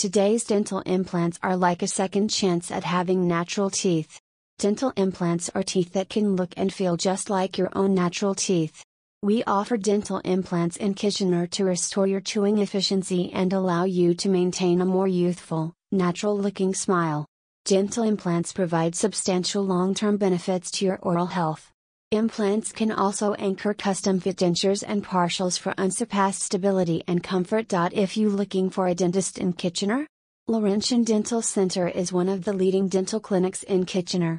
Today's dental implants are like a second chance at having natural teeth. Dental implants are teeth that can look and feel just like your own natural teeth. We offer dental implants in Kitchener to restore your chewing efficiency and allow you to maintain a more youthful, natural looking smile. Dental implants provide substantial long term benefits to your oral health. Implants can also anchor custom fit dentures and partials for unsurpassed stability and comfort. If you looking for a dentist in Kitchener? Laurentian Dental Center is one of the leading dental clinics in Kitchener.